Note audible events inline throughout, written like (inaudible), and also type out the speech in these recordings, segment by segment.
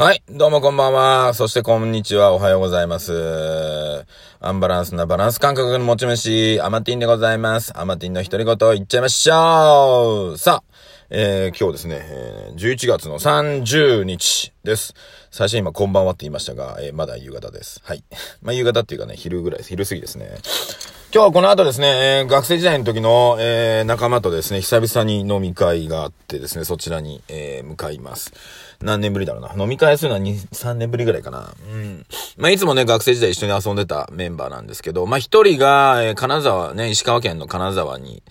はい。どうもこんばんは。そしてこんにちは。おはようございます。アンバランスなバランス感覚の持ち主、アマティンでございます。アマティンの独り言言っちゃいましょうさあ、えー、今日ですね、えー11月の30日です。最初今こんばんはって言いましたが、えーまだ夕方です。はい。(laughs) まあ夕方っていうかね、昼ぐらいです。昼過ぎですね。今日はこの後ですね、えー学生時代の時の、えー仲間とですね、久々に飲み会があってですね、そちらに、えー向かいます。何年ぶりだろうな。飲み会するのは2、3年ぶりぐらいかな。うん。まあ、いつもね、学生時代一緒に遊んでたメンバーなんですけど、まあ、一人が、えー金沢ね、石川県の金沢に、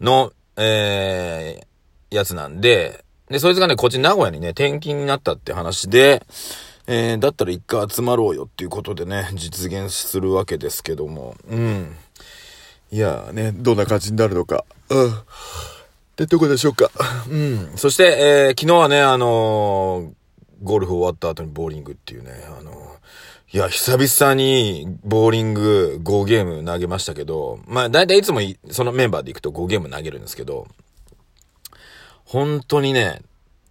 の、えーやつなんで、で、そいつがね、こっち名古屋にね、転勤になったって話で、えーだったら一回集まろうよっていうことでね、実現するわけですけども、うん。いやーね、どんな感じになるのか。うん。ってとこでしょうか。うん。そして、えー昨日はね、あのーゴルフ終わった後にボーリングっていうね、あのーいや、久々に、ボーリング5ゲーム投げましたけど、まあ、だいたいいつもそのメンバーで行くと5ゲーム投げるんですけど、本当にね、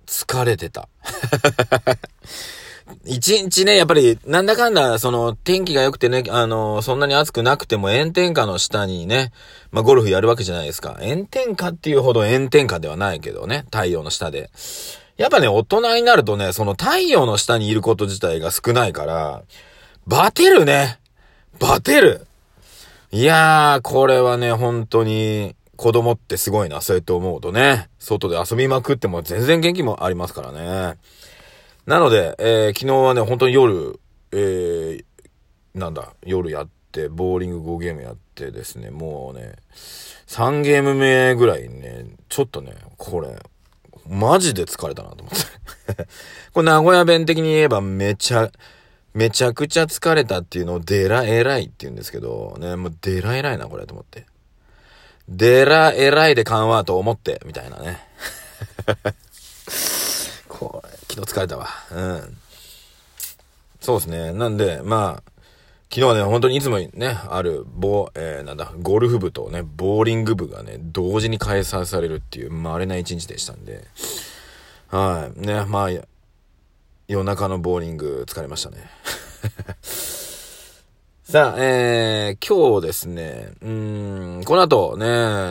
疲れてた。一日ね、やっぱり、なんだかんだ、その、天気が良くてね、あの、そんなに暑くなくても炎天下の下にね、まあ、ゴルフやるわけじゃないですか。炎天下っていうほど炎天下ではないけどね、太陽の下で。やっぱね、大人になるとね、その太陽の下にいること自体が少ないから、バテるね。バテる。いやー、これはね、本当に、子供ってすごいな、そうやって思うとね。外で遊びまくっても全然元気もありますからね。なので、えー昨日はね、本当に夜、えーなんだ、夜やって、ボーリング5ゲームやってですね、もうね、3ゲーム目ぐらいね、ちょっとね、これ、マジで疲れたなと思って。(laughs) これ名古屋弁的に言えばめちゃ、めちゃくちゃ疲れたっていうのをデラ偉いって言うんですけど、ね、もうデラ偉いな、これと思って。デラ偉いで緩和と思って、みたいなね。(laughs) これ、昨日疲れたわ。うん。そうですね。なんで、まあ、昨日はね、本当にいつもね、ある、ボえー、なんだ、ゴルフ部とね、ボーリング部がね、同時に開催されるっていう、稀な一日でしたんで、はい。ね、まあ、夜中のボーリング疲れましたね。さあ、えー、今日ですね、うん、この後ね、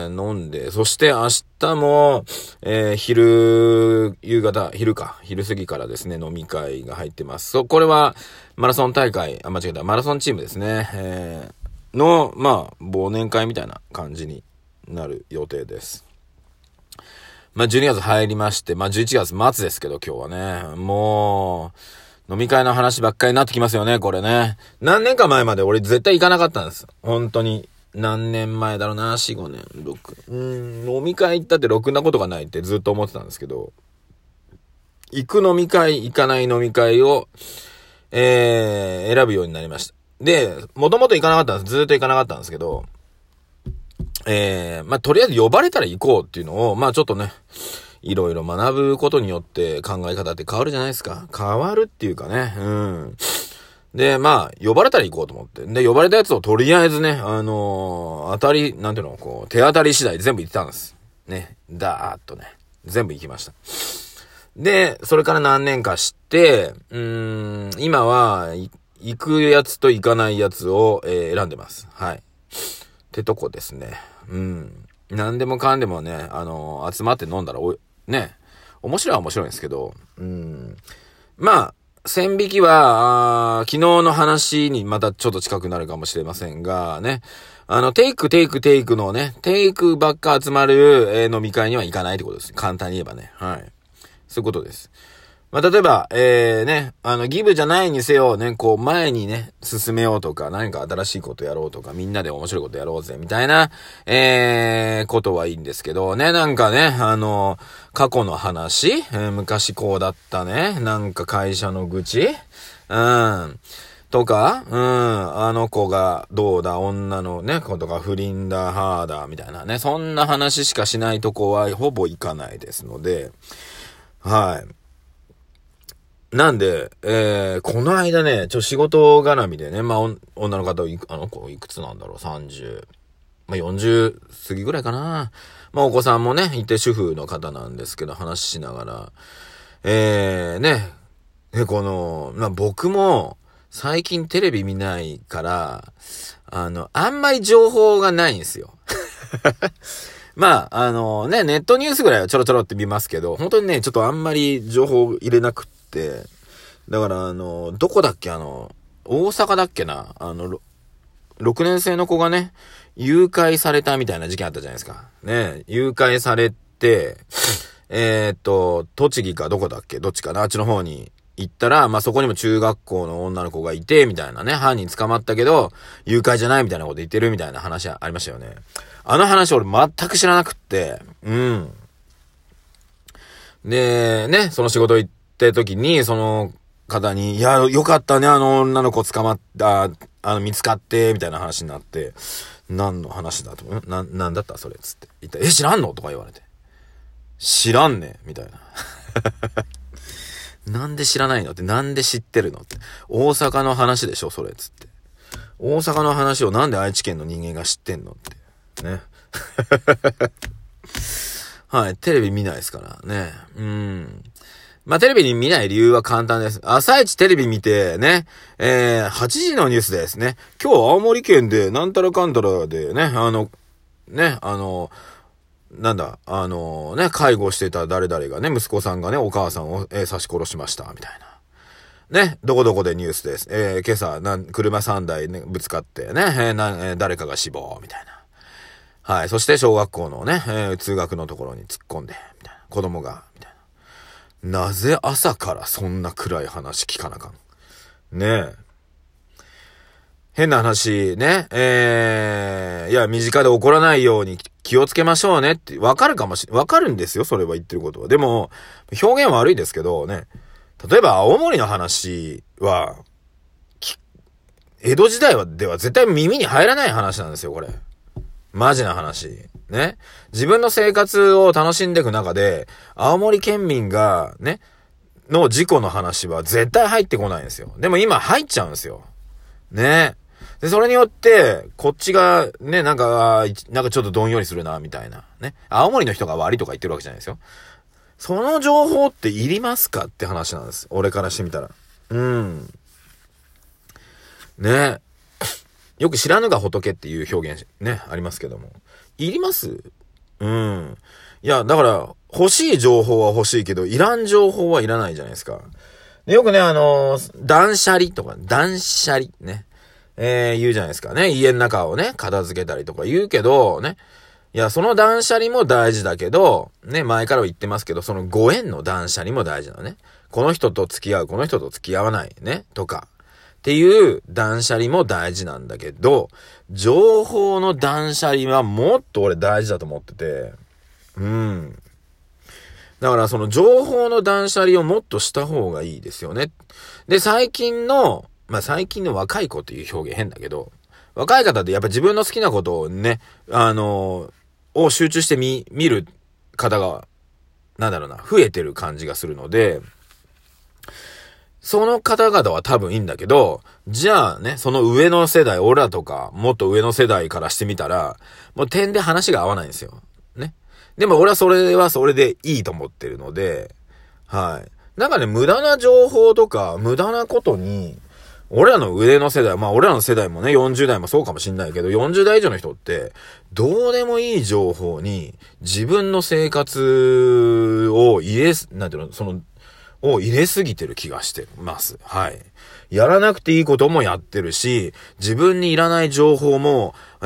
飲んで、そして明日も、えー、昼、夕方、昼か、昼過ぎからですね、飲み会が入ってます。そう、これは、マラソン大会、あ、間違えた、マラソンチームですね、えー、の、まあ、忘年会みたいな感じになる予定です。まあ、12月入りまして、まあ、11月末ですけど、今日はね、もう、飲み会の話ばっかりになってきますよね、これね。何年か前まで俺絶対行かなかったんです。本当に。何年前だろうな、4、5年、6。うーん、飲み会行ったってろくなことがないってずっと思ってたんですけど、行く飲み会、行かない飲み会を、えー、選ぶようになりました。で、もともと行かなかったんです。ずっと行かなかったんですけど、えー、まあ、とりあえず呼ばれたら行こうっていうのを、まあ、ちょっとね、いろいろ学ぶことによって考え方って変わるじゃないですか。変わるっていうかね、うん。で、まあ、呼ばれたら行こうと思って。で、呼ばれたやつをとりあえずね、あのー当たり、なんていうの、こう、手当たり次第全部行ってたんです。ね、だーっとね、全部行きました。で、それから何年かして、うーん、今は、行くやつと行かないやつを、えー選んでます。はい。ってとこですね。うん。何でもかんでもね、あのー集まって飲んだらお、ね、面白いは面白いんですけど、うん。まあ、線引きは、昨日の話にまたちょっと近くなるかもしれませんが、ね。あの、テイク、テイク、テイクのね、テイクばっか集まる、えー飲み会には行かないってことです。簡単に言えばね。はい。そういうことです。まあ、例えば、えー、ね、あの、ギブじゃないにせよ、ね、こう、前にね、進めようとか、何か新しいことやろうとか、みんなで面白いことやろうぜ、みたいな、えー、ことはいいんですけど、ね、なんかね、あの、過去の話、えー昔こうだったね、なんか会社の愚痴うん。とか、うん、あの子がどうだ、女のね、子とか不倫だ、はーだ、みたいなね、そんな話しかしないとこはほぼ行かないですので、はい。なんで、えー、この間ね、ちょ、仕事絡みでね、まあ、女の方い、あの子いくつなんだろう、30、まあ、40過ぎぐらいかな。まあ、お子さんもね、いて主婦の方なんですけど、話しながら、えー、ね、で、この、まあ、僕も、最近テレビ見ないから、あの、あんまり情報がないんですよ。(laughs) まあ、あのね、ネットニュースぐらいはちょろちょろって見ますけど、本当にね、ちょっとあんまり情報入れなくって、だからあの、どこだっけあの、大阪だっけなあの、6年生の子がね、誘拐されたみたいな事件あったじゃないですか。ね、誘拐されて、えー、っと、栃木かどこだっけどっちかなあっちの方に行ったら、まあ、そこにも中学校の女の子がいて、みたいなね、犯人捕まったけど、誘拐じゃないみたいなこと言ってるみたいな話ありましたよね。あの話俺全く知らなくって、うん。で、ね、その仕事行って時に、その方に、いや、よかったね、あの女の子捕まった、あの、見つかって、みたいな話になって、何の話だと、な、なんだった？それ、つって。言ったえ、知らんの？とか言われて。知らんねみたいな。(laughs) なんで知らないの？って、なんで知ってるの？って。大阪の話でしょ？それ、つって。大阪の話をなんで愛知県の人間が知ってんの？って。ね。(laughs) はい、テレビ見ないですからね。うん。まあ、テレビに見ない理由は簡単です。朝一テレビ見て、ね、えー、8時のニュースですね。今日青森県で、なんたらかんたらでね、あの、ね、あの、なんだ、あのね、介護してた誰々がね、息子さんがね、お母さんを、えー、刺し殺しました、みたいな。ね、どこどこでニュースです。えー、今朝、な車3台ね、ぶつかってね、えー、な、えー、誰かが死亡、みたいな。はい。そして小学校のね、え、通学のところに突っ込んで、みたいな。子供が、な。ぜ朝からそんな暗い話聞かなかん？ねえ。変な話、ね、えー、いや、身近で起こらないように気をつけましょうねって、わかるかもしれ、わかるんですよ、それは言ってることは。でも、表現悪いですけどね、例えば青森の話は、江戸時代は、では絶対耳に入らない話なんですよ、これ。マジな話。ね。自分の生活を楽しんでいく中で、青森県民が、ね、の事故の話は絶対入ってこないんですよ。でも今入っちゃうんですよ。ね。で、それによって、こっちが、ね、なんか、なんかちょっとどんよりするな、みたいな。ね。青森の人が悪いとか言ってるわけじゃないですよ。その情報っていりますか？って話なんです。俺からしてみたら。うん。ね。よく知らぬが仏っていう表現ね、ありますけども。いります？うん。いや、だから、欲しい情報は欲しいけど、いらん情報はいらないじゃないですか。でよくね、あのー、断捨離とか、断捨離ね。えー、言うじゃないですかね。家の中をね、片付けたりとか言うけど、ね。いや、その断捨離も大事だけど、ね、前から言ってますけど、そのご縁の断捨離も大事なのね。この人と付き合う、この人と付き合わない、ね、とか。っていう断捨離も大事なんだけど、情報の断捨離はもっと俺大事だと思ってて、うん。だからその情報の断捨離をもっとした方がいいですよね。で、最近の、まあ最近の若い子っていう表現変だけど、若い方ってやっぱ自分の好きなことをね、あのー、を集中して見、見る方が、なんだろうな、増えてる感じがするので、その方々は多分いいんだけど、じゃあね、その上の世代、俺らとか、もっと上の世代からしてみたら、もう点で話が合わないんですよ。ね。でも俺はそれはそれでいいと思ってるので、はい。なんかね、無駄な情報とか、無駄なことに、俺らの上の世代、まあ俺らの世代もね、40代もそうかもしんないけど、40代以上の人って、どうでもいい情報に自分の生活を入れ、なんていうの、その、を入れすぎてる気がしてます。はい。やらなくていいこともやってるし、自分にいらない情報も、え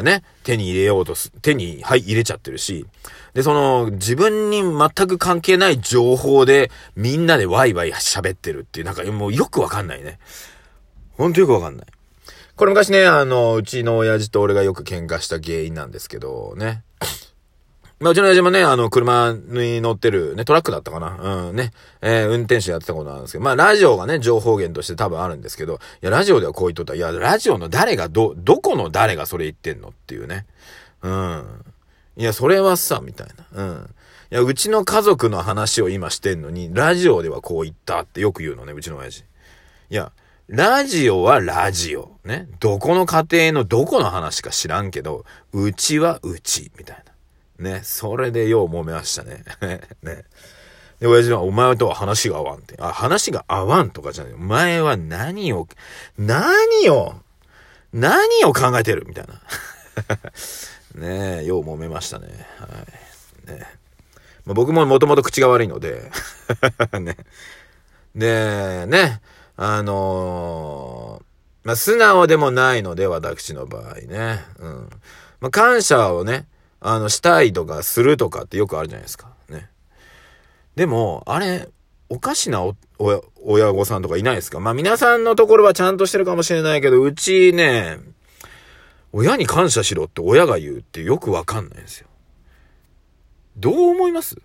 ー、ね、手に入れようとす、手に、はい、入れちゃってるし、で、その、自分に全く関係ない情報で、みんなでワイワイ喋ってるっていう、なんかもうよくわかんないね。ほんとよくわかんない。これ昔ね、あの、うちの親父と俺がよく喧嘩した原因なんですけど、ね。まあ、うちの親父もね、あの、車に乗ってる、ね、トラックだったかな。うん、ね。えー、運転手やってたことなんですけど、まあ、ラジオがね、情報源として多分あるんですけど、いや、ラジオではこう言っとった、いや、ラジオの誰が、ど、どこの誰がそれ言ってんのっていうね。うん。いや、それはさ、みたいな。うん。いや、うちの家族の話を今してんのに、ラジオではこう言ったってよく言うのね、うちの親父。いや、ラジオはラジオ。ね。どこの家庭のどこの話か知らんけど、うちはうち、みたいな。ね。それでよう揉めましたね。(laughs) ね。で、親父は、お前とは話が合わんって。あ、話が合わんとかじゃない。お前は何を、何を、何を考えてる？みたいな。(laughs) ねえ、よう揉めましたね。はい。ねまあ、僕ももともと口が悪いので (laughs) ね。で、ね、あのー、まあ、素直でもないので、私の場合ね。うん。まあ、感謝をね、あの、したいとかするとかってよくあるじゃないですか。ね。でも、あれ、おかしなお、お、親御さんとかいないですか？まあ皆さんのところはちゃんとしてるかもしれないけど、うちね、親に感謝しろって親が言うってよくわかんないんですよ。どう思います？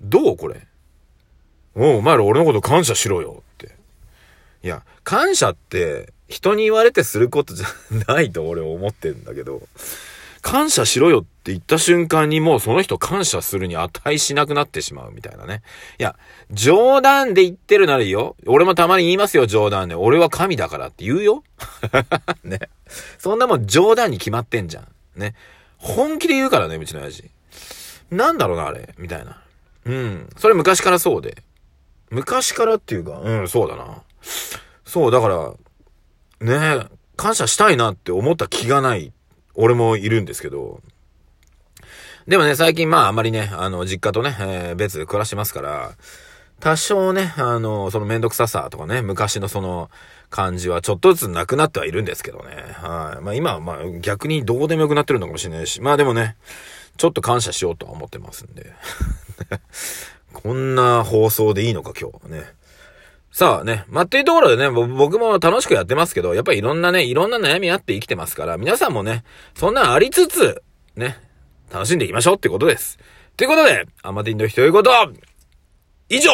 どうこれ？おお前ら俺のこと感謝しろよって。いや、感謝って人に言われてすることじゃないと俺思ってんだけど、感謝しろよって言った瞬間にもうその人感謝するに値しなくなってしまうみたいなね。いや、冗談で言ってるならいいよ。俺もたまに言いますよ、冗談で。俺は神だからって言うよ。(laughs) ね。そんなもん冗談に決まってんじゃん。ね。本気で言うからね、うちの親父。なんだろうな、あれ。みたいな。うん。それ昔からそうで。昔からっていうか、うん、そうだな。そう、だから、ね感謝したいなって思った気がない俺もいるんですけど、でもね、最近まああまりね、あの、実家とね、えー、別で暮らしてますから、多少ね、あの、そのめんどくささとかね、昔のその感じはちょっとずつなくなってはいるんですけどね。はい。まあ今はまあ逆にどうでもよくなってるのかもしれないし、まあでもね、ちょっと感謝しようとは思ってますんで。(laughs) こんな放送でいいのか今日はね。さあね。まあ、っていうところでね、僕も楽しくやってますけど、やっぱりいろんなね、いろんな悩みあって生きてますから、皆さんもね、そんなありつつ、ね、楽しんでいきましょうってことです。ということで、アマティンの人いうこと、以上